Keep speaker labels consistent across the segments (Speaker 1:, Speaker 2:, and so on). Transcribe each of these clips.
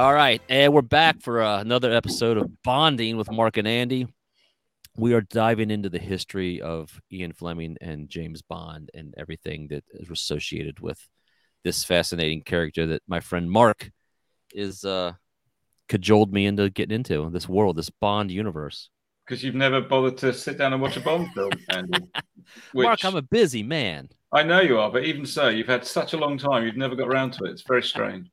Speaker 1: All right, and we're back for uh, another episode of Bonding with Mark and Andy. We are diving into the history of Ian Fleming and James Bond and everything that is associated with this fascinating character that my friend Mark is uh, cajoled me into getting into this world, this Bond universe.
Speaker 2: Because you've never bothered to sit down and watch a Bond film, Andy. Which,
Speaker 1: Mark, I'm a busy man.
Speaker 2: I know you are, but even so, you've had such a long time, you've never got around to it. It's very strange.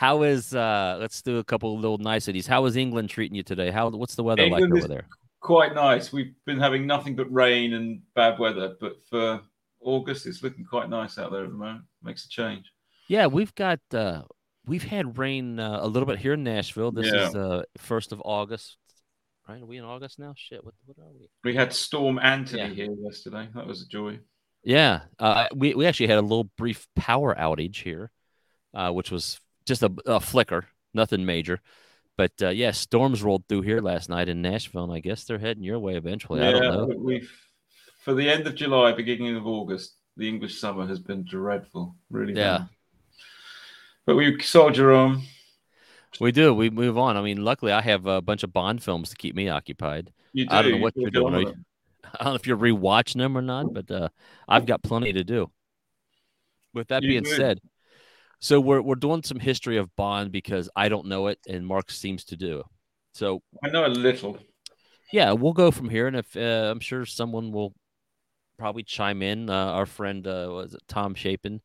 Speaker 1: How is uh let's do a couple little niceties. How is England treating you today? How what's the weather
Speaker 2: England
Speaker 1: like over there?
Speaker 2: Quite nice. We've been having nothing but rain and bad weather, but for August, it's looking quite nice out there at the moment. Makes a change.
Speaker 1: Yeah, we've got uh we've had rain uh, a little bit here in Nashville. This
Speaker 2: Yeah.
Speaker 1: is uh first of August. Right? Are we in August now? Shit, what what are we?
Speaker 2: We had Storm Antoni
Speaker 1: Yeah.
Speaker 2: here yesterday. That was a joy.
Speaker 1: Yeah. Uh we, we actually had a little brief power outage here, uh, which was just a, a flicker, nothing major. But uh, yeah, storms rolled through here last night in Nashville, and I guess they're heading your way eventually. I don't know.
Speaker 2: we've for the end of July, beginning of August, the English summer has been dreadful. Really
Speaker 1: Yeah.
Speaker 2: bad. But we soldier on.
Speaker 1: We do. We move on. I mean, luckily, I have a bunch of Bond films to keep me occupied.
Speaker 2: You do.
Speaker 1: I don't know what
Speaker 2: do
Speaker 1: you're doing. You- I don't know if you're rewatching them or not, but uh, I've got plenty to do. With that
Speaker 2: You
Speaker 1: being
Speaker 2: do.
Speaker 1: said, so we're we're doing some history of Bond because I don't know it and Mark seems to do. So
Speaker 2: I know a little.
Speaker 1: yeah, we'll go from here, and if uh, I'm sure someone will probably chime in. Uh, our friend uh, was it Tom Chapin?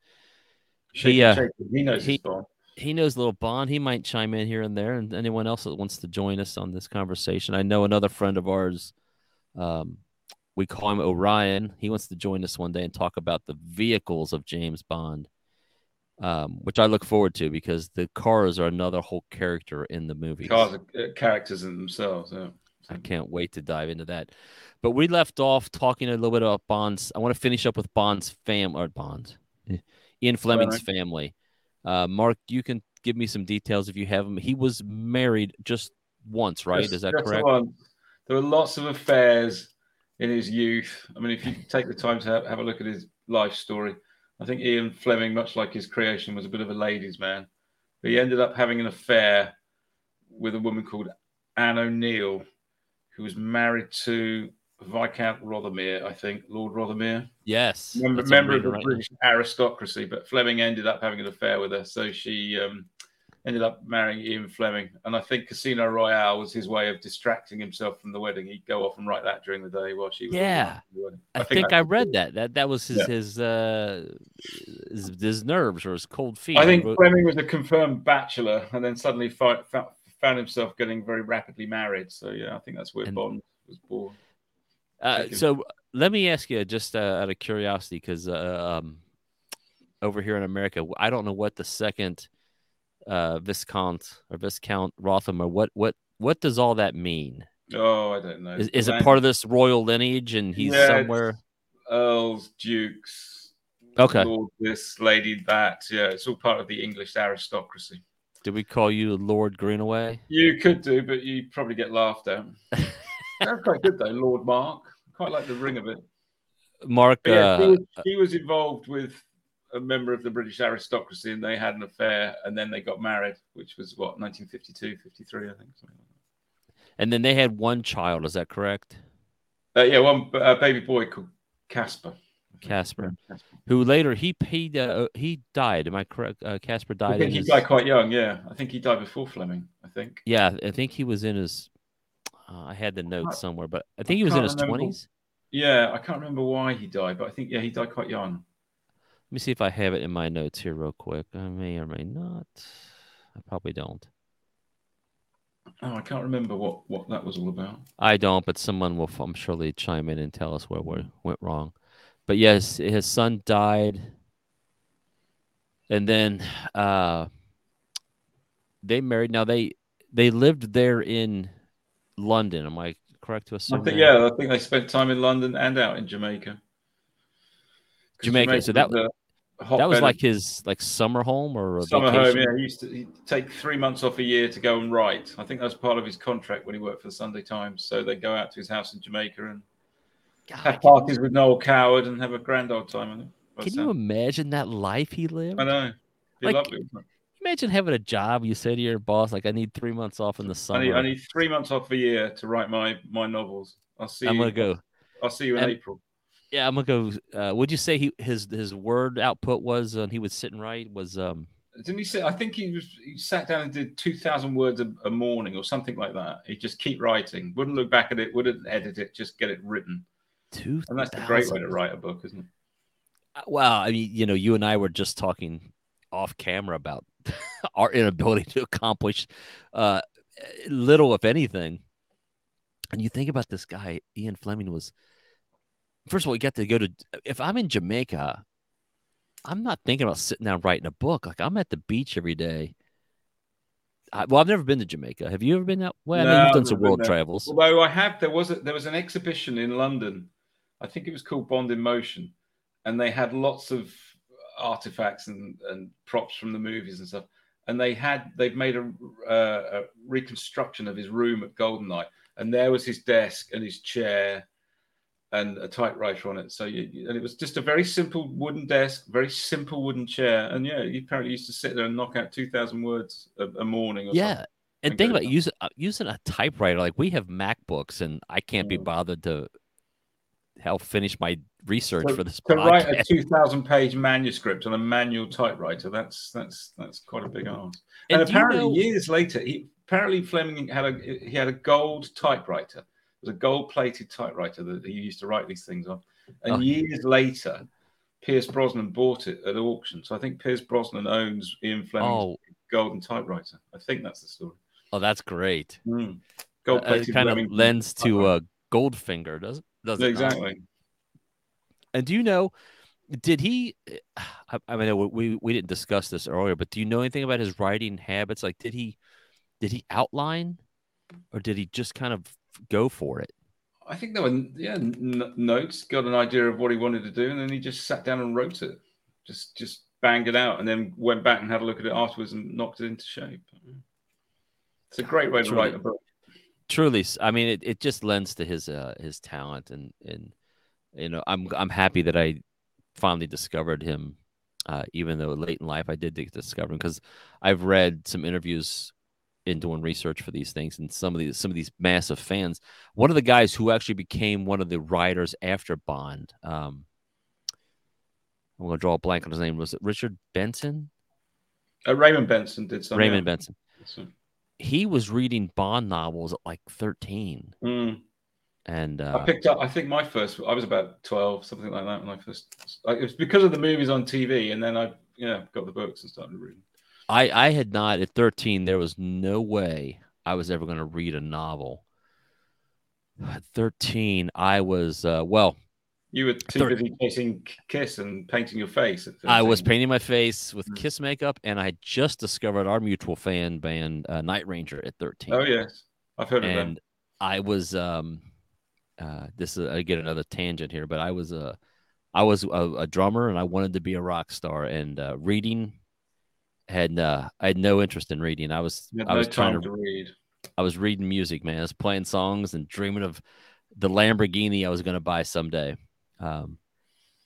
Speaker 2: Shaky,
Speaker 1: uh,
Speaker 2: he knows
Speaker 1: he- he knows little Bond. He might chime in here and there, and anyone else that wants to join us on this conversation. I know another friend of ours. Um, we call him Orion. He wants to join us one day and talk about the vehicles of James Bond, um, which I look forward to because the cars are another whole character in the movie.
Speaker 2: Cars are uh, characters in themselves. Yeah.
Speaker 1: I can't wait to dive into that. But we left off talking a little bit about Bond's. I want to finish up with Bond's fam or Bond's Ian Fleming's family. Uh, Mark, you can give me some details if you have them. He was married just once, right?
Speaker 2: Just-
Speaker 1: Is that correct?
Speaker 2: one. There were lots of affairs in his youth. I mean, if you take the time to have, have a look at his life story, I think Ian Fleming, much like his creation, was a bit of a ladies' man. But he ended up having an affair with a woman called Anne O'Neill, who was married to Viscount Rothermere, I think, Lord Rothermere.
Speaker 1: Yes.
Speaker 2: member,
Speaker 1: that's what I'm
Speaker 2: member of the
Speaker 1: right now.
Speaker 2: British aristocracy, but Fleming ended up having an affair with her, so she um, ended up marrying Ian Fleming. And I think Casino Royale was his way of distracting himself from the wedding. He'd go off and write that during the day while she was.
Speaker 1: Yeah.
Speaker 2: wedding.
Speaker 1: I, think, I read that. That that was his
Speaker 2: Yeah.
Speaker 1: his uh his, his nerves or his cold feet.
Speaker 2: I think Fleming was a confirmed bachelor, and then suddenly fi- found himself getting very rapidly married. So yeah, I think that's where
Speaker 1: And-
Speaker 2: Bond was born.
Speaker 1: Uh, so let me ask you just uh, out of curiosity, because uh, um, over here in America, I don't know what the second uh, Viscount or Viscount Rothermere. What what what does all that mean?
Speaker 2: Oh, I don't know.
Speaker 1: Is, is it part of this royal lineage, and he's
Speaker 2: Yeah,
Speaker 1: somewhere?
Speaker 2: Earls, dukes,
Speaker 1: Okay.
Speaker 2: Lord this, lady that. Yeah, it's all part of the English aristocracy.
Speaker 1: Did we call you Lord Greenaway?
Speaker 2: You could do, but you probably get laughed at. That's quite good though, Lord Mark. Quite like the ring of it.
Speaker 1: Mark,
Speaker 2: yeah, he,
Speaker 1: uh,
Speaker 2: was, he was involved with a member of the British aristocracy, and they had an affair, and then they got married, which was what 1952, 53, I think. Something like
Speaker 1: and then they had one child. Is that correct?
Speaker 2: Uh, yeah, one uh, baby boy called
Speaker 1: Caspar.
Speaker 2: Caspar,
Speaker 1: who later he he uh, he died. Am I correct? Uh, Caspar died.
Speaker 2: I think he
Speaker 1: his-
Speaker 2: died quite young. Yeah, I think he died before Fleming. I think.
Speaker 1: Yeah, I think he was in his. Uh, I had the notes somewhere, but I think he was in his twenties.
Speaker 2: Yeah, I can't remember why he died, but I think yeah, he died quite young.
Speaker 1: Let me see if I have it in my notes here, real quick. I may or may not. I probably don't.
Speaker 2: Oh, I can't remember what what that was all about.
Speaker 1: I don't, but someone will, I'm surely chime in and tell us where we went wrong. But yes, his son died, and then uh, they married. Now they they lived there in London. Am I correct to
Speaker 2: I think
Speaker 1: that?
Speaker 2: yeah, I think they spent time in London and out in Jamaica. 'Cause
Speaker 1: Jamaica, so that-
Speaker 2: was a
Speaker 1: that was
Speaker 2: hotbed
Speaker 1: like his like summer home or a
Speaker 2: summer home. Yeah, he used to he'd take three months off a year to go and write. I think that was part of his contract when he worked for the Sunday Times. So they'd go out to his house in Jamaica and
Speaker 1: God,
Speaker 2: have parties with Noel Coward and have a grand old time. I think.
Speaker 1: Can you
Speaker 2: uh,
Speaker 1: imagine that life he lived?
Speaker 2: I know. Be
Speaker 1: Like-
Speaker 2: lovely.
Speaker 1: Imagine having a job? You say to your boss, like, I need three months off in the summer.
Speaker 2: I need, I need three months off a year to write my my novels. I'll see.
Speaker 1: I'm
Speaker 2: you.
Speaker 1: gonna go.
Speaker 2: I'll see you in
Speaker 1: And-
Speaker 2: April.
Speaker 1: Yeah, I'm gonna go. Uh, would you say he his his word output was when he was sitting right was um
Speaker 2: Didn't he say? I think he was. He sat down and did two thousand words a, a morning or something like that. He just keep writing. Wouldn't look back at it. Wouldn't edit it. Just get it written.
Speaker 1: two?
Speaker 2: And that's a great way to write a book, isn't it?
Speaker 1: Uh, Well, I mean, you know, you and I were just talking off camera about our inability to accomplish uh, little, if anything. And you think about this guy, Ian Fleming was. First of all, he got to go to. If I'm in Jamaica, I'm not thinking about sitting down writing a book. Like I'm at the beach every day. I, well, I've never been to Jamaica. Have you ever been out? Well, I know
Speaker 2: No,
Speaker 1: you've
Speaker 2: I've
Speaker 1: done some world
Speaker 2: there.
Speaker 1: travels.
Speaker 2: Although I have, there was a, there was an exhibition in London. I think it was called Bond in Motion, and they had lots of artifacts and, and props from the movies and stuff. And they had they've made a, uh, a reconstruction of his room at Golden Goldeneye, and there was his desk and his chair and a typewriter on it. So you, you- and it was just a very simple wooden desk, very simple wooden chair, and yeah, he apparently used to sit there and knock out two thousand words a, a morning. Or
Speaker 1: Yeah.
Speaker 2: something.
Speaker 1: And
Speaker 2: Think
Speaker 1: about
Speaker 2: it.
Speaker 1: using uh, using a typewriter. Like we have MacBooks, and I can't be
Speaker 2: Mm.
Speaker 1: bothered to help finish my research
Speaker 2: So
Speaker 1: for this
Speaker 2: to write a two thousand page manuscript on a manual typewriter that's that's that's quite a big ask.
Speaker 1: And
Speaker 2: And,
Speaker 1: do you
Speaker 2: apparently,
Speaker 1: know-
Speaker 2: years later, he apparently Fleming had a he had a gold typewriter. It was a gold plated typewriter that he used to write these things on. And
Speaker 1: Oh.
Speaker 2: years later, Pierce Brosnan bought it at auction. So I think Pierce Brosnan owns Ian Fleming's
Speaker 1: Oh,
Speaker 2: golden typewriter. I think that's the story.
Speaker 1: oh, that's great.
Speaker 2: Mm.
Speaker 1: Uh,
Speaker 2: Gold
Speaker 1: it
Speaker 2: plated
Speaker 1: kind of lends to uh, Goldfinger, does it? Does it? not?
Speaker 2: exactly.
Speaker 1: And do you know? Did he? I, I mean, we we didn't discuss this earlier, but do you know anything about his writing habits? Like, did he did he outline, or did he just kind of go for it?
Speaker 2: I think there were yeah n- notes. Got an idea of what he wanted to do, and then he just sat down and wrote it. Just just banged it out, and then went back and had a look at it afterwards and knocked it into shape. It's a great way to
Speaker 1: Truly.
Speaker 2: write a book.
Speaker 1: truly I mean it, it just lends to his uh his talent and and you know i'm i'm happy that i finally discovered him uh even though late in life i did discover him because i've read some interviews in doing research for these things and some of these some of these massive fans one of the guys who actually became one of the writers after bond um i'm gonna draw a blank on his name was it richard benson
Speaker 2: Uh, Raymond Benson did something.
Speaker 1: raymond benson
Speaker 2: So,
Speaker 1: he was reading bond novels at like 13
Speaker 2: mm.
Speaker 1: and uh,
Speaker 2: I picked up. I think my first. I was about twelve, something like that, when I first. Like, it was because of the movies on TV, and then I yeah got the books and started reading.
Speaker 1: I I had not at 13 there was no way I was ever going to read a novel. At 13 I was uh well
Speaker 2: You were too
Speaker 1: Thir-
Speaker 2: busy chasing Kiss and painting your face. At
Speaker 1: I was painting my face with
Speaker 2: Mm.
Speaker 1: kiss makeup and I just discovered our mutual fan band uh, Night Ranger at 13.
Speaker 2: Oh yes, I've heard of them.
Speaker 1: and I was um uh this is I get another tangent here but I was a I was a, a drummer and I wanted to be a rock star and uh reading had uh I had no interest in reading. I was I
Speaker 2: no
Speaker 1: was trying to
Speaker 2: to read.
Speaker 1: I was reading music, man. I was playing songs and dreaming of the Lamborghini I was going to buy someday. Um,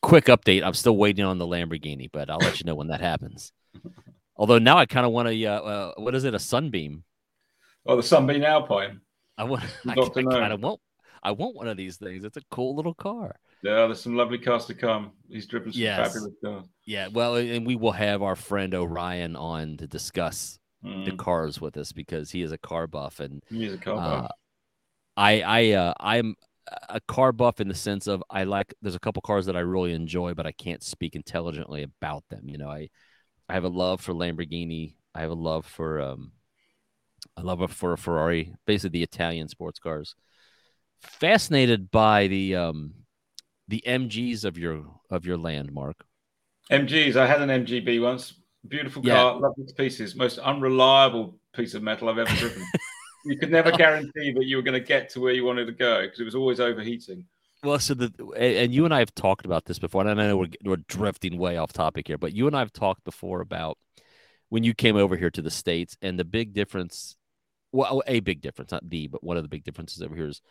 Speaker 1: quick update: I'm still waiting on the Lamborghini, but I'll let you know when that happens. Although now I kind of want to, uh, uh, what is it? A Sunbeam.
Speaker 2: Oh, the Sunbeam Alpine.
Speaker 1: I want. I.
Speaker 2: No.
Speaker 1: kind of want. I want one of these things. It's a cool little car.
Speaker 2: Yeah, there's some lovely cars to come. He's driven some
Speaker 1: Yes.
Speaker 2: fabulous cars.
Speaker 1: Yeah. Well, and we will have our friend Orion on to discuss the
Speaker 2: Mm,
Speaker 1: cars with us because he is a car buff and
Speaker 2: he's a car
Speaker 1: Uh,
Speaker 2: buff.
Speaker 1: I I uh, I'm a car buff in the sense of I like there's a couple cars that I really enjoy, but I can't speak intelligently about them. You know, I I have a love for Lamborghini. I have a love for um I love for a Ferrari, basically the Italian sports cars. Fascinated by the um the MGs of your of your landmark.
Speaker 2: MGs. I had an MGB once. Beautiful car, Yeah. lovely pieces. Most unreliable piece of metal I've ever driven. you could never guarantee that you were going to get to where you wanted to go because it was always overheating.
Speaker 1: Well, so the and and you and I have talked about this before, and I know we're we're drifting way off topic here, but you and I have talked before about when you came over here to the states and the big difference. Well, a big difference, not the, but one of the big differences over here is,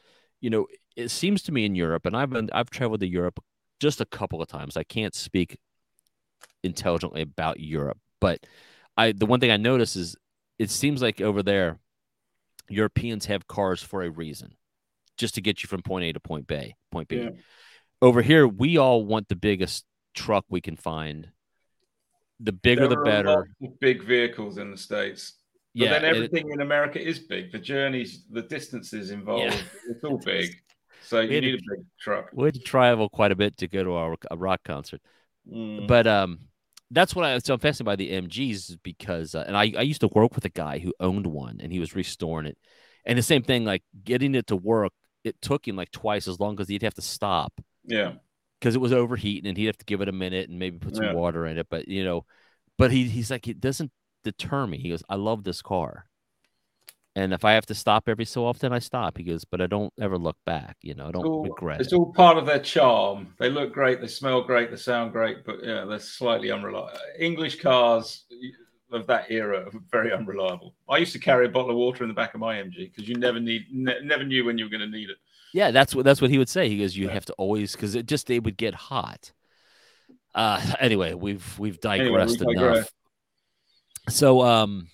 Speaker 1: you know, it seems to me in Europe, and I've been I've traveled to Europe just a couple of times. I can't speak intelligently about Europe, but I the one thing I notice is it seems like over there, Europeans have cars for a reason, just to get you from point A to point B. Point B.
Speaker 2: Yeah.
Speaker 1: Over here, we all want the biggest truck we can find. The bigger,
Speaker 2: There
Speaker 1: the better.
Speaker 2: big vehicles in the states. But
Speaker 1: Yeah,
Speaker 2: then
Speaker 1: and it-
Speaker 2: everything in America is big. The journeys, the distances involved,
Speaker 1: Yeah.
Speaker 2: it's all big. So you
Speaker 1: to-
Speaker 2: need a big truck.
Speaker 1: we had to travel quite a bit to go to our a rock concert.
Speaker 2: Mm.
Speaker 1: But um, that's what I so I'm fascinated by the MGs because uh, and I I used to work with a guy who owned one and he was restoring it, and the same thing like getting it to work. It took him like twice as long because he'd have to stop
Speaker 2: yeah,
Speaker 1: because it was overheating and he'd have to give it a minute and maybe put some
Speaker 2: Yeah.
Speaker 1: water in it. But you know, but he he's like it doesn't deter me. He goes, I love this car, and if I have to stop every so often, I stop. He goes, but I don't ever look back. You know, I don't
Speaker 2: it's all,
Speaker 1: regret
Speaker 2: it's
Speaker 1: it.
Speaker 2: all part of their charm. They look great, they smell great, they sound great, but yeah, they're slightly unreliable. English cars of that era are very unreliable. I used to carry a bottle of water in the back of my MG because you never need, ne- never knew when you were going to need it.
Speaker 1: Yeah, that's what that's what he would say. He goes, you
Speaker 2: Yeah.
Speaker 1: have to always because it just they would get hot. Uh, anyway, we've we've
Speaker 2: Anyway, we
Speaker 1: digressed
Speaker 2: digress.
Speaker 1: So um,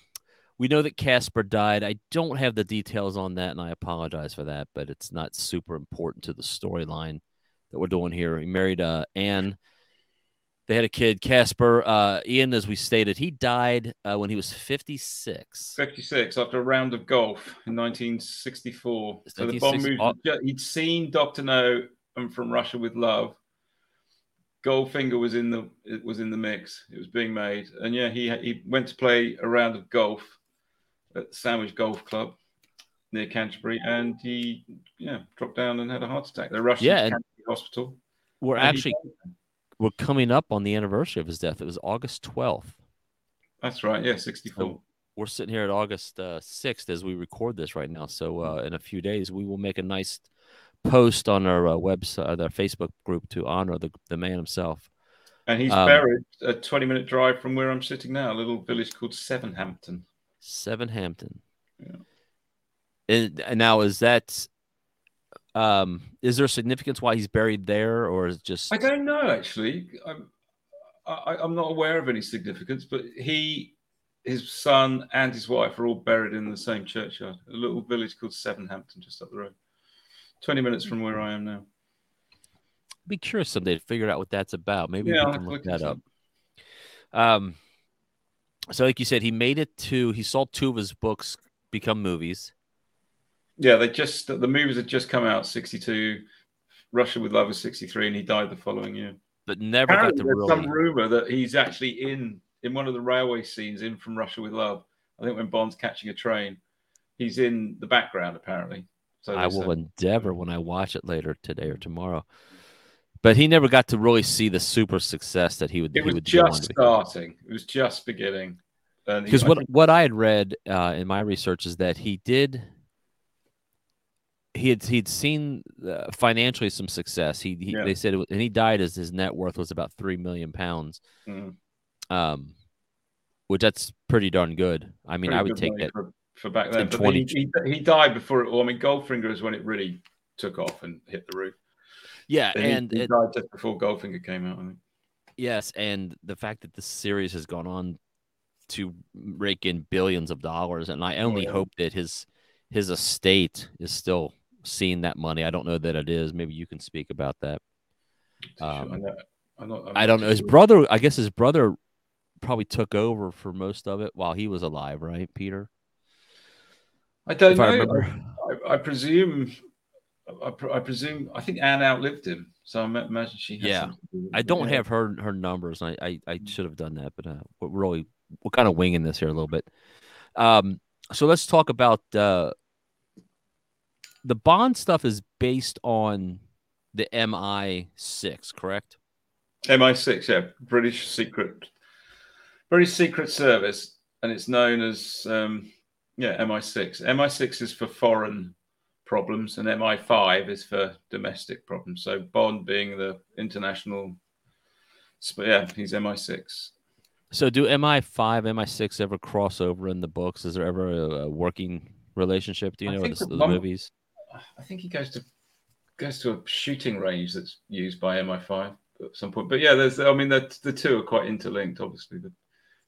Speaker 1: we know that Caspar died. I don't have the details on that, and I apologize for that, but it's not super important to the storyline that we're doing here. He married uh, Anne. They had a kid, Caspar. Uh, Ian, as we stated, he died uh, when he was 56.
Speaker 2: 56 after a round of golf in 1964. So the
Speaker 1: 56
Speaker 2: Bond movie,
Speaker 1: oh.
Speaker 2: he'd seen Doctor No and From Russia with Love. Goldfinger was in the it was in the mix. It was being made, and yeah, he he went to play a round of golf at Sandwich Golf Club near Canterbury, and he yeah dropped down and had a heart attack. They rushed
Speaker 1: Yeah,
Speaker 2: him to Canterbury Hospital.
Speaker 1: We're actually we're coming up on the anniversary of his death. It was August 12th.
Speaker 2: that's right, yeah, 64.
Speaker 1: So we're sitting here at August uh, 6th as we record this right now. So uh, in a few days, we will make a nice post on our uh, website, our Facebook group to honor the, the man himself.
Speaker 2: And he's
Speaker 1: Um,
Speaker 2: buried a 20 minute drive from where I'm sitting now, a little village called Sevenhampton.
Speaker 1: Seven Hampton.
Speaker 2: Yeah.
Speaker 1: And, and now is that um is there significance why he's buried there or is it just
Speaker 2: I don't know actually. I'm, I, I'm not aware of any significance, but he, his son, and his wife are all buried in the same churchyard, a little village called Sevenhampton, just up the road, 20 minutes from where I am now.
Speaker 1: be curious someday to figure out what that's about. Maybe
Speaker 2: Yeah, I'll
Speaker 1: we can
Speaker 2: to
Speaker 1: look that up. Um, so like you said, he made it to. He saw two of his books become movies.
Speaker 2: Yeah, they just the movies had just come out, 62. Russia with Love was 63, and he died the following year.
Speaker 1: but never got
Speaker 2: Apparently,
Speaker 1: to
Speaker 2: there's
Speaker 1: really.
Speaker 2: some rumor that he's actually in in one of the railway scenes in From Russia with Love. I think when Bond's catching a train, he's in the background apparently. So
Speaker 1: I will endeavor when I watch it later today or tomorrow. But he never got to really see the super success that he would.
Speaker 2: It
Speaker 1: he
Speaker 2: was
Speaker 1: would
Speaker 2: just starting. It was just beginning.
Speaker 1: Because what
Speaker 2: think-
Speaker 1: what I had read uh, in my research is that he did. He had he'd seen uh, financially some success. He, he
Speaker 2: Yeah.
Speaker 1: they said, it was, and he died as his net worth was about three million pounds.
Speaker 2: Mm,
Speaker 1: Um, which that's pretty darn good. I mean,
Speaker 2: pretty
Speaker 1: I would take that.
Speaker 2: for, for back then. But
Speaker 1: 20
Speaker 2: he, he, he died before it. Well, I mean, Goldfinger is when it really took off and hit the roof.
Speaker 1: Yeah, and
Speaker 2: he,
Speaker 1: it,
Speaker 2: died just before Goldfinger came out. I think.
Speaker 1: yes, and the fact that the series has gone on to rake in billions of dollars, and I only
Speaker 2: yeah.
Speaker 1: hope that his his estate is still seeing that money. I don't know that it is. Maybe you can speak about that. Um,
Speaker 2: I'm not, I'm not,
Speaker 1: I don't know. His brother, I guess his brother probably took over for most of it while he was alive, right, Peter?
Speaker 2: I don't
Speaker 1: If
Speaker 2: know.
Speaker 1: I
Speaker 2: I,
Speaker 1: remember.
Speaker 2: I, presume. I, I presume. I think Anne outlived him, so I imagine she. Has
Speaker 1: Yeah.
Speaker 2: do
Speaker 1: I don't have her her numbers. and I, I I should have done that, but uh, we're really we're kind of winging this here a little bit. Um, so let's talk about uh, the Bond stuff is based on the MI6, correct?
Speaker 2: MI6, yeah, British secret, British secret service, and it's known as um, yeah MI6. MI6 is for foreign problems, and MI5 is for domestic problems. So Bond being the international, sp- yeah, he's MI6.
Speaker 1: So do MI5, MI6 ever cross over in the books? Is there ever a, a working relationship? Do you
Speaker 2: I
Speaker 1: know the, the movies?
Speaker 2: I think he goes to goes to a shooting range that's used by MI5 at some point. But yeah, there's I mean the the two are quite interlinked. Obviously, the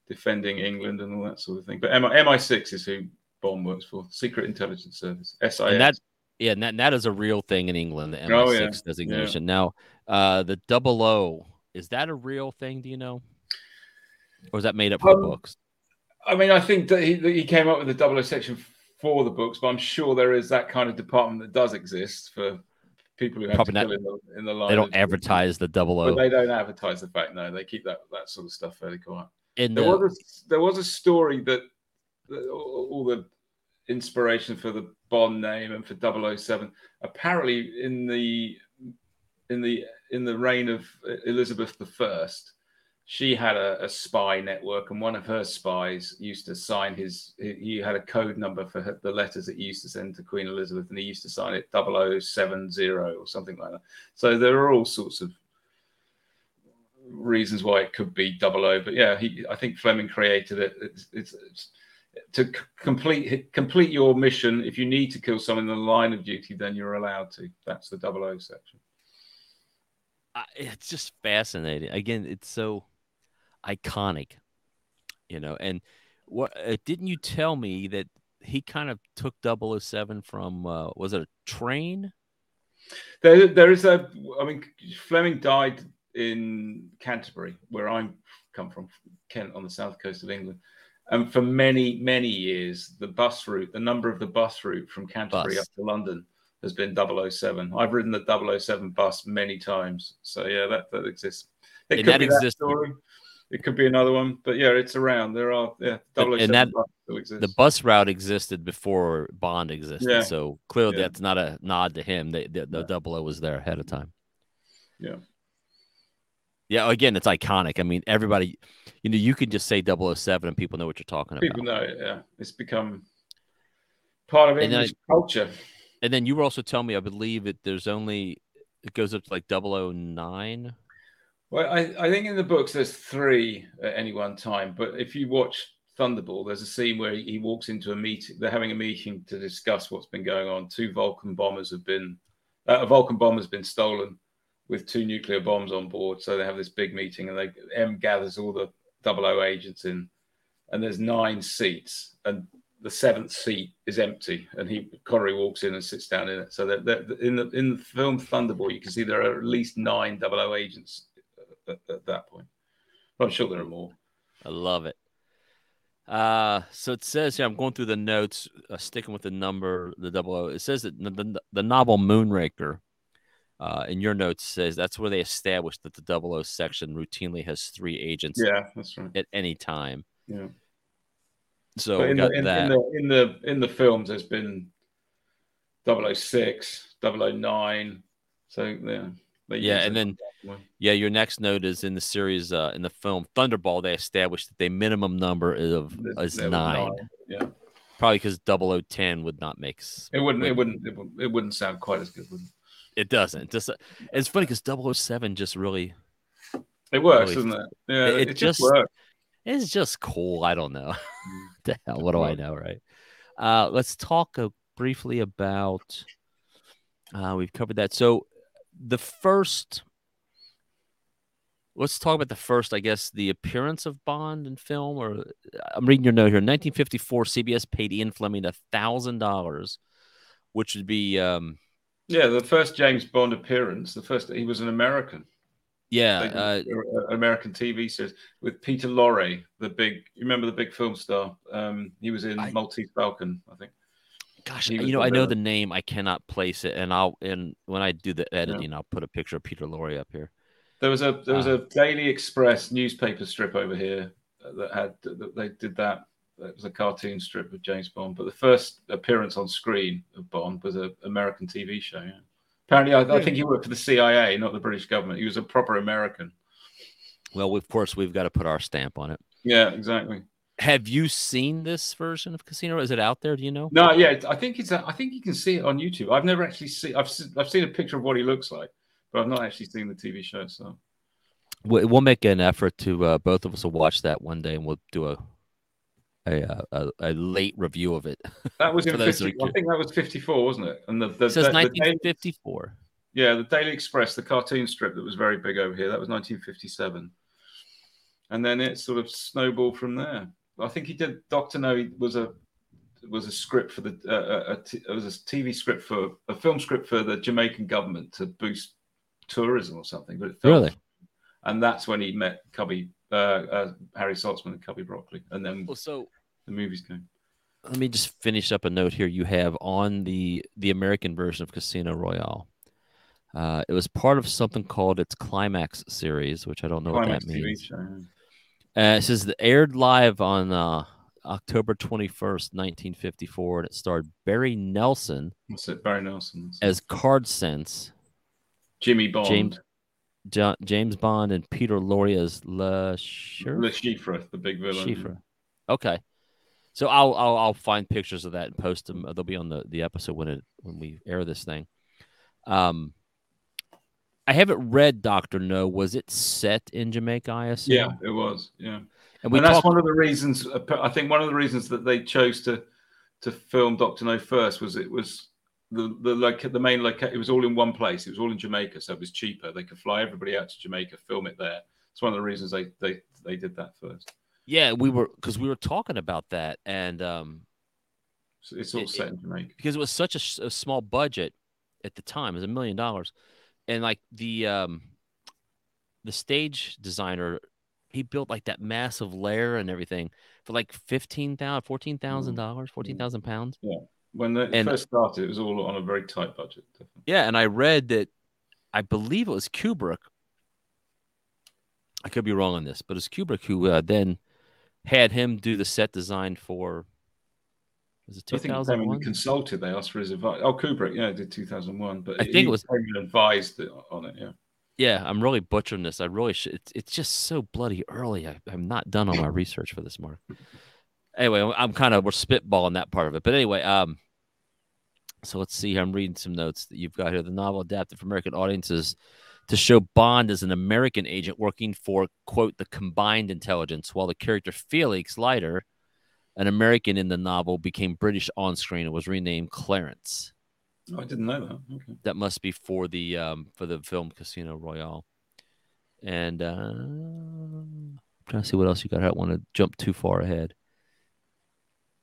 Speaker 2: defending England and all that sort of thing. But MI, MI6 is who Bond works for, Secret Intelligence Service, SIS.
Speaker 1: And that, yeah, and that, that is a real thing in England, the MI6
Speaker 2: Oh, yeah.
Speaker 1: designation. Now, uh, the double O, is that a real thing? Do you know? Or is that made up for the
Speaker 2: Um,
Speaker 1: books?
Speaker 2: I mean, I think that he, that he came up with the double O section for the books, but I'm sure there is that kind of department that does exist for people who have
Speaker 1: Probably
Speaker 2: to
Speaker 1: not-
Speaker 2: kill in the, in the line.
Speaker 1: They don't advertise the double
Speaker 2: But
Speaker 1: O.
Speaker 2: they don't advertise the fact. No, they keep that, that sort of stuff fairly quiet.
Speaker 1: In
Speaker 2: There
Speaker 1: the,
Speaker 2: was a, there was a story that, that all all the inspiration for the Bond name and for 007 apparently in the in the in the reign of Elizabeth I, she had a, a spy network, and one of her spies used to sign his. He, he had a code number for her, the letters that he used to send to Queen Elizabeth, and he used to sign it 0070 or something like that. So there are all sorts of reasons why it could be double O. But yeah, he, I think Fleming created it. It's, it's, it's to c- complete complete your mission. If you need to kill someone in the line of duty, then you're allowed to. That's the double O section.
Speaker 1: I- it's just fascinating. Again, it's so iconic, you know. And what uh, didn't you tell me that he kind of took 007 from uh, was it a train?
Speaker 2: There, there is a. I mean, Fleming died in Canterbury, where I'm come from, Kent, on the south coast of England. And for many, many years, the bus route, the number of the bus route from Canterbury
Speaker 1: Bus.
Speaker 2: up to London has been 007. I've ridden the 007 bus many times. So yeah, that, that exists. It
Speaker 1: And
Speaker 2: could
Speaker 1: that
Speaker 2: be
Speaker 1: exists-
Speaker 2: that story. It could be another one, but yeah, it's around. There are yeah,
Speaker 1: And-
Speaker 2: 007
Speaker 1: and that-
Speaker 2: bus still exists.
Speaker 1: The bus route existed before Bond existed,
Speaker 2: Yeah.
Speaker 1: so clearly
Speaker 2: Yeah.
Speaker 1: that's not a nod to him. The, the, the double O was there ahead of time.
Speaker 2: Yeah.
Speaker 1: Yeah, again, it's iconic. I mean, everybody, you know, you can just say 007 and people know what you're talking
Speaker 2: People
Speaker 1: about.
Speaker 2: People know. Yeah, it's become part of
Speaker 1: And
Speaker 2: English culture.
Speaker 1: And then you were also telling me, I believe that there's only it goes up to like 009.
Speaker 2: Well, I, I think in the books there's three at any one time, but if you watch Thunderball, there's a scene where he walks into a meeting. They're having a meeting to discuss what's been going on. Two Vulcan bombers have been, uh, a Vulcan bomber has been stolen with two nuclear bombs on board. So they have this big meeting, and they M gathers all the 00 agents in, and there's nine seats, and the seventh seat is empty, and he Connery walks in and sits down in it. So that in the in the film Thunderball, you can see there are at least nine 00 agents at, at that point. I'm sure there are more.
Speaker 1: I love it. Uh, so it says here, I'm going through the notes, uh, sticking with the number, the double O. It says that the, the, the novel Moonraker, uh, in your notes says that's where they established that the double O section routinely has three agents
Speaker 2: Yeah, that's right.
Speaker 1: at any time.
Speaker 2: Yeah.
Speaker 1: So
Speaker 2: in,
Speaker 1: got
Speaker 2: the, in, in the in the in the films, there's been 006, 009. So yeah,
Speaker 1: Yeah, and then yeah, your next note is in the series, uh, in the film Thunderball, they established that the minimum number is of is
Speaker 2: was
Speaker 1: nine.
Speaker 2: Yeah,
Speaker 1: Probably because 0010 would not make.
Speaker 2: it wouldn't. It
Speaker 1: would-
Speaker 2: wouldn't. It wouldn't, it wouldn't sound quite as good. Would it?
Speaker 1: Doesn't. Just it's funny because 007 just really
Speaker 2: It works,
Speaker 1: Really-
Speaker 2: doesn't it? Yeah,
Speaker 1: it-
Speaker 2: it,
Speaker 1: it
Speaker 2: just,
Speaker 1: just-
Speaker 2: works.
Speaker 1: It's just cool. I don't know. the hell, what do I know, right? Uh, let's talk uh, briefly about. Uh, we've covered that. So, the first. Let's talk about the first, I guess, the appearance of Bond in film. Or I'm reading your note here. 1954, CBS paid Ian Fleming a thousand dollars, which would be, um,
Speaker 2: Yeah, the first James Bond appearance. The first he was an American.
Speaker 1: yeah, uh,
Speaker 2: American TV series with Peter Lorre, the big. You remember the big film star? Um, he was in
Speaker 1: I-
Speaker 2: Maltese Falcon, I think.
Speaker 1: gosh, you know, I know the name. I cannot place it, and I'll and when I do the editing, I'll put a picture of Peter Lorre up here.
Speaker 2: There was a there was
Speaker 1: Ah.
Speaker 2: a Daily Express newspaper strip over here that had that they did that. It was a cartoon strip of James Bond, but the first appearance on screen of Bond was an American TV show. Yeah. Apparently, I, I think he worked for the CIA, not the British government. He was a proper American.
Speaker 1: Well, of course, we've got to put our stamp on it.
Speaker 2: Yeah, exactly.
Speaker 1: Have you seen this version of Casino? Is it out there? Do you know?
Speaker 2: No, yeah, I think it's. I think you can see it on YouTube. I've never actually seen. I've I've seen a picture of what he looks like, but I've not actually seen the TV show. So
Speaker 1: We- We'll make an effort to uh, both of us will watch that one day, and we'll do a a uh, a, a late review of it.
Speaker 2: that was in. 50,
Speaker 1: that
Speaker 2: I think that was fifty-four, wasn't it? And the, the,
Speaker 1: It says
Speaker 2: the- the Daily-
Speaker 1: 1954.
Speaker 2: Yeah, the Daily Express, the cartoon strip that was very big over here, that was 1957. and then it sort of snowballed from there. I think he did. Doctor No was a was a script for the uh, a, a t- it was a TV script for a film script for the Jamaican government to boost tourism or something. But it fell
Speaker 1: Really?
Speaker 2: through. and that's when he met Cubby uh, uh, Harry Saltzman and Cubby Broccoli, and then
Speaker 1: Well, so
Speaker 2: the movies came.
Speaker 1: let me just finish up a note here. You have on the the American version of Casino Royale. Uh, it was part of something called its Climax series, which I don't know
Speaker 2: Climax
Speaker 1: what that means. Uh, it says it aired live on uh, October 21st, 1954, and it starred Barry Nelson
Speaker 2: What's it? Barry Nelson,
Speaker 1: as Card Sense,
Speaker 2: Jimmy Bond,
Speaker 1: James- Jo- James Bond, and Peter Lorre as Le Sheriff?
Speaker 2: Le Chiffre, the big villain.
Speaker 1: Schieffer. Okay. So I'll, I'll I'll find pictures of that and post them. They'll be on the, the episode when it when we air this thing. Um, I haven't read Doctor No. Was it set in Jamaica? I assume.
Speaker 2: Yeah, it was. Yeah.
Speaker 1: and we
Speaker 2: and that's
Speaker 1: talked.
Speaker 2: one of the reasons. I think one of the reasons that they chose to to film Doctor No first was it was the the like the main like it was all in one place. It was all in Jamaica, so it was cheaper. They could fly everybody out to Jamaica, film it there. It's one of the reasons they they they did that first.
Speaker 1: Yeah, we were because we were talking about that, and um,
Speaker 2: So it's all
Speaker 1: It-
Speaker 2: set in Jamaica.
Speaker 1: because it was such a small budget at the time, it was a million dollars, and like the um, the stage designer, he built like that massive lair and everything for like fifteen thousand, fourteen thousand dollars, fourteen thousand pounds.
Speaker 2: Yeah, when it
Speaker 1: And-
Speaker 2: first started, it was all on a very tight budget. Definitely.
Speaker 1: Yeah, and I read that I believe it was Kubrick. I could be wrong on this, but it's Kubrick who uh, then had him do the set design for. Was it
Speaker 2: 2001?
Speaker 1: I
Speaker 2: think when consulted, they asked for his advice. Oh, Kubrick, yeah, did 2001, but
Speaker 1: I think it was-
Speaker 2: advised on it. Yeah,
Speaker 1: Yeah, I'm really butchering this. I really should. It's, it's just so bloody early. I, I'm not done on my research for this, Mark. Anyway, I'm- I'm kind of we're spitballing that part of it, but anyway, um, so let's see. I'm reading some notes that you've got here. The novel adapted for American audiences to show Bond as an American agent working for quote the combined intelligence, while the character Felix Leiter, an American in the novel, became British on screen and was renamed Clarence
Speaker 2: oh, I didn't know that. Okay.
Speaker 1: that must be for the um for the film Casino Royale. And uh I'm trying to see what else you got. I don't want to jump too far ahead.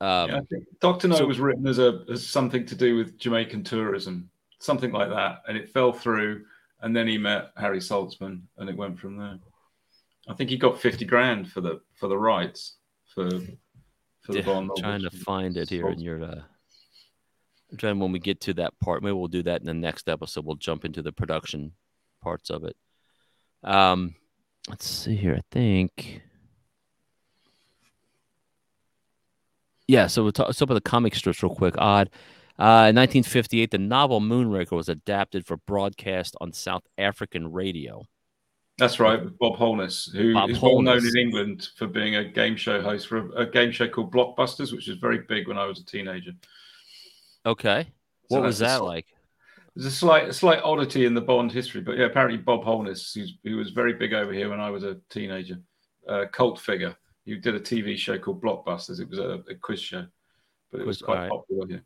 Speaker 1: Um
Speaker 2: yeah, I think Doctor No
Speaker 1: so-
Speaker 2: was written as a as something to do with Jamaican tourism, something like that, and it fell through. And then he met Harry Saltzman, and it went from there. I think he got fifty grand for the for the rights for for the
Speaker 1: yeah,
Speaker 2: Bond.
Speaker 1: I'm trying to find it here in your uh I'm trying when we get to that part. Maybe we'll do that in the next episode. We'll jump into the production parts of it. Um let's see here. I think Yeah, so we'll talk some of the comic strips real quick. Odd. Uh, in 1958, the novel Moonraker was adapted for broadcast on South African radio.
Speaker 2: That's right, Bob Holness, who is
Speaker 1: Bob
Speaker 2: well known in England for being a game show host for a, a game show called Blockbusters, which was very big when I was a teenager.
Speaker 1: Okay.
Speaker 2: So
Speaker 1: What was
Speaker 2: that's a
Speaker 1: that like?
Speaker 2: There's a slight, a slight oddity in the Bond history, but yeah, apparently Bob Holness, who's, who was very big over here when I was a teenager, uh, cult figure. He did a TV show called Blockbusters. It was a, a quiz show, but it was quite
Speaker 1: alright.
Speaker 2: popular here.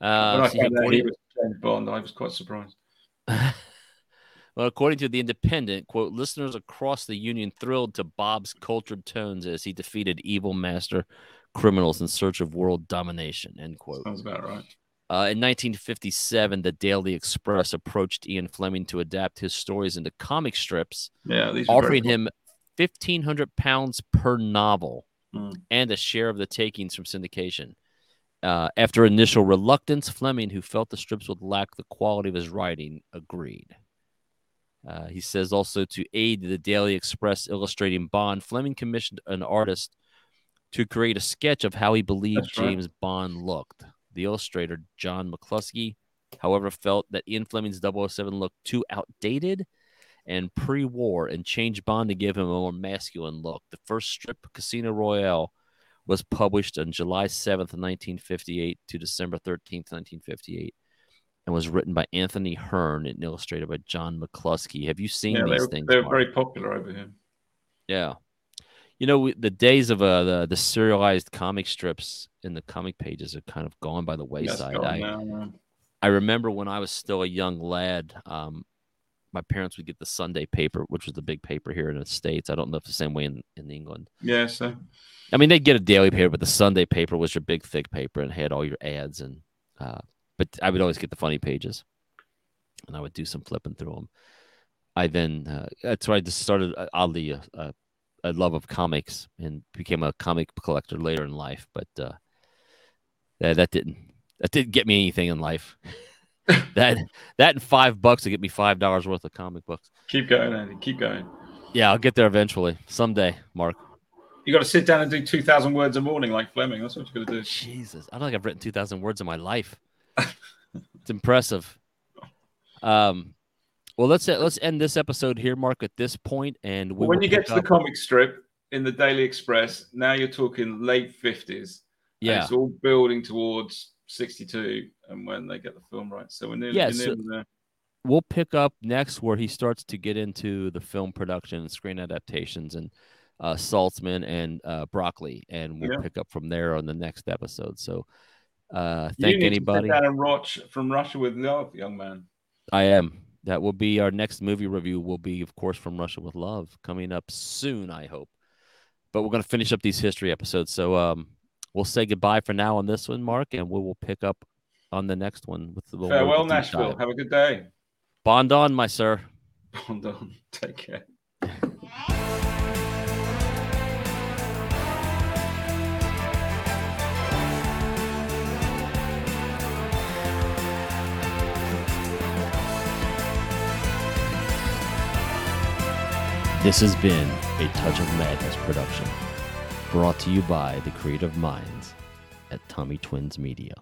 Speaker 1: Uh,
Speaker 2: when I
Speaker 1: see,
Speaker 2: he
Speaker 1: according-
Speaker 2: was James Bond, I was quite surprised.
Speaker 1: well, according to the Independent, quote, listeners across the union thrilled to Bob's cultured tones as he defeated evil master criminals in search of world domination, end quote.
Speaker 2: Sounds about right.
Speaker 1: Uh, in 1957, the Daily Express approached Ian Fleming to adapt his stories into comic strips,
Speaker 2: Yeah, these were very
Speaker 1: offering him 1,500 pounds per novel
Speaker 2: Hmm.
Speaker 1: and a share of the takings from syndication. Uh, after initial reluctance, Fleming, who felt the strips would lack the quality of his writing, agreed. Uh, he says also to aid the Daily Express illustrating Bond, Fleming commissioned an artist to create a sketch of how he believed
Speaker 2: That's right.
Speaker 1: James Bond looked. The illustrator, John McLusky, however, felt that Ian Fleming's 007 looked too outdated and pre war and changed Bond to give him a more masculine look. The first strip, Casino Royale, was published on July 7th, 1958 to December 13th, 1958, and was written by Anthony Hern and illustrated by John McLusky. Have you seen
Speaker 2: Yeah,
Speaker 1: these
Speaker 2: they were,
Speaker 1: things?
Speaker 2: they were
Speaker 1: Mark?
Speaker 2: very popular over here.
Speaker 1: Yeah. You know, we- the days of uh, the the serialized comic strips in the comic pages are kind of gone by the wayside. I,
Speaker 2: now.
Speaker 1: I remember when I was still a young lad, um, my parents would get the Sunday paper, which was the big paper here in the states. I don't know if the same way in, in England.
Speaker 2: Yeah, so
Speaker 1: I mean, they'd get a daily paper, but the Sunday paper was your big thick paper and had all your ads and. Uh, but I would always get the funny pages, and I would do some flipping through them. I then uh, that's where I just started uh, oddly a, a, a, love of comics and became a comic collector later in life. But uh, that that didn't that didn't get me anything in life. that that and five bucks to get me five dollars worth of comic books.
Speaker 2: Keep going, Andy. Keep going.
Speaker 1: Yeah, I'll get there eventually someday, Mark.
Speaker 2: You got to sit down and do two thousand words a morning like Fleming. That's what you got to do.
Speaker 1: Jesus, I don't think I've written two thousand words in my life. it's impressive. Um, well, let's let's end this episode here, Mark. At this point, and
Speaker 2: we when you get to up... the comic strip in the Daily Express, now you're talking late fifties. Yeah, it's all building towards sixty-two, and when they get the film right, so we're nearly, yeah, we're nearly so there.
Speaker 1: We'll pick up next where he starts to get into the film production and screen adaptations and uh, Saltzman and uh, Broccoli, and we'll yeah. pick up from there on the next episode. So uh, thank anybody.
Speaker 2: To sit watch from Russia with Love, young man.
Speaker 1: I am. That will be our next movie review. Will be, of course, from Russia with Love coming up soon. I hope. But we're going to finish up these history episodes. So um, we'll say goodbye for now on this one, Mark, and we will pick up on the next one with the
Speaker 2: farewell, Nashville. Have a good day.
Speaker 1: Bond on, my sir.
Speaker 2: Bond on. Take care.
Speaker 1: This has been a Touch of Madness production, brought to you by the creative minds at Tummy Twins Media.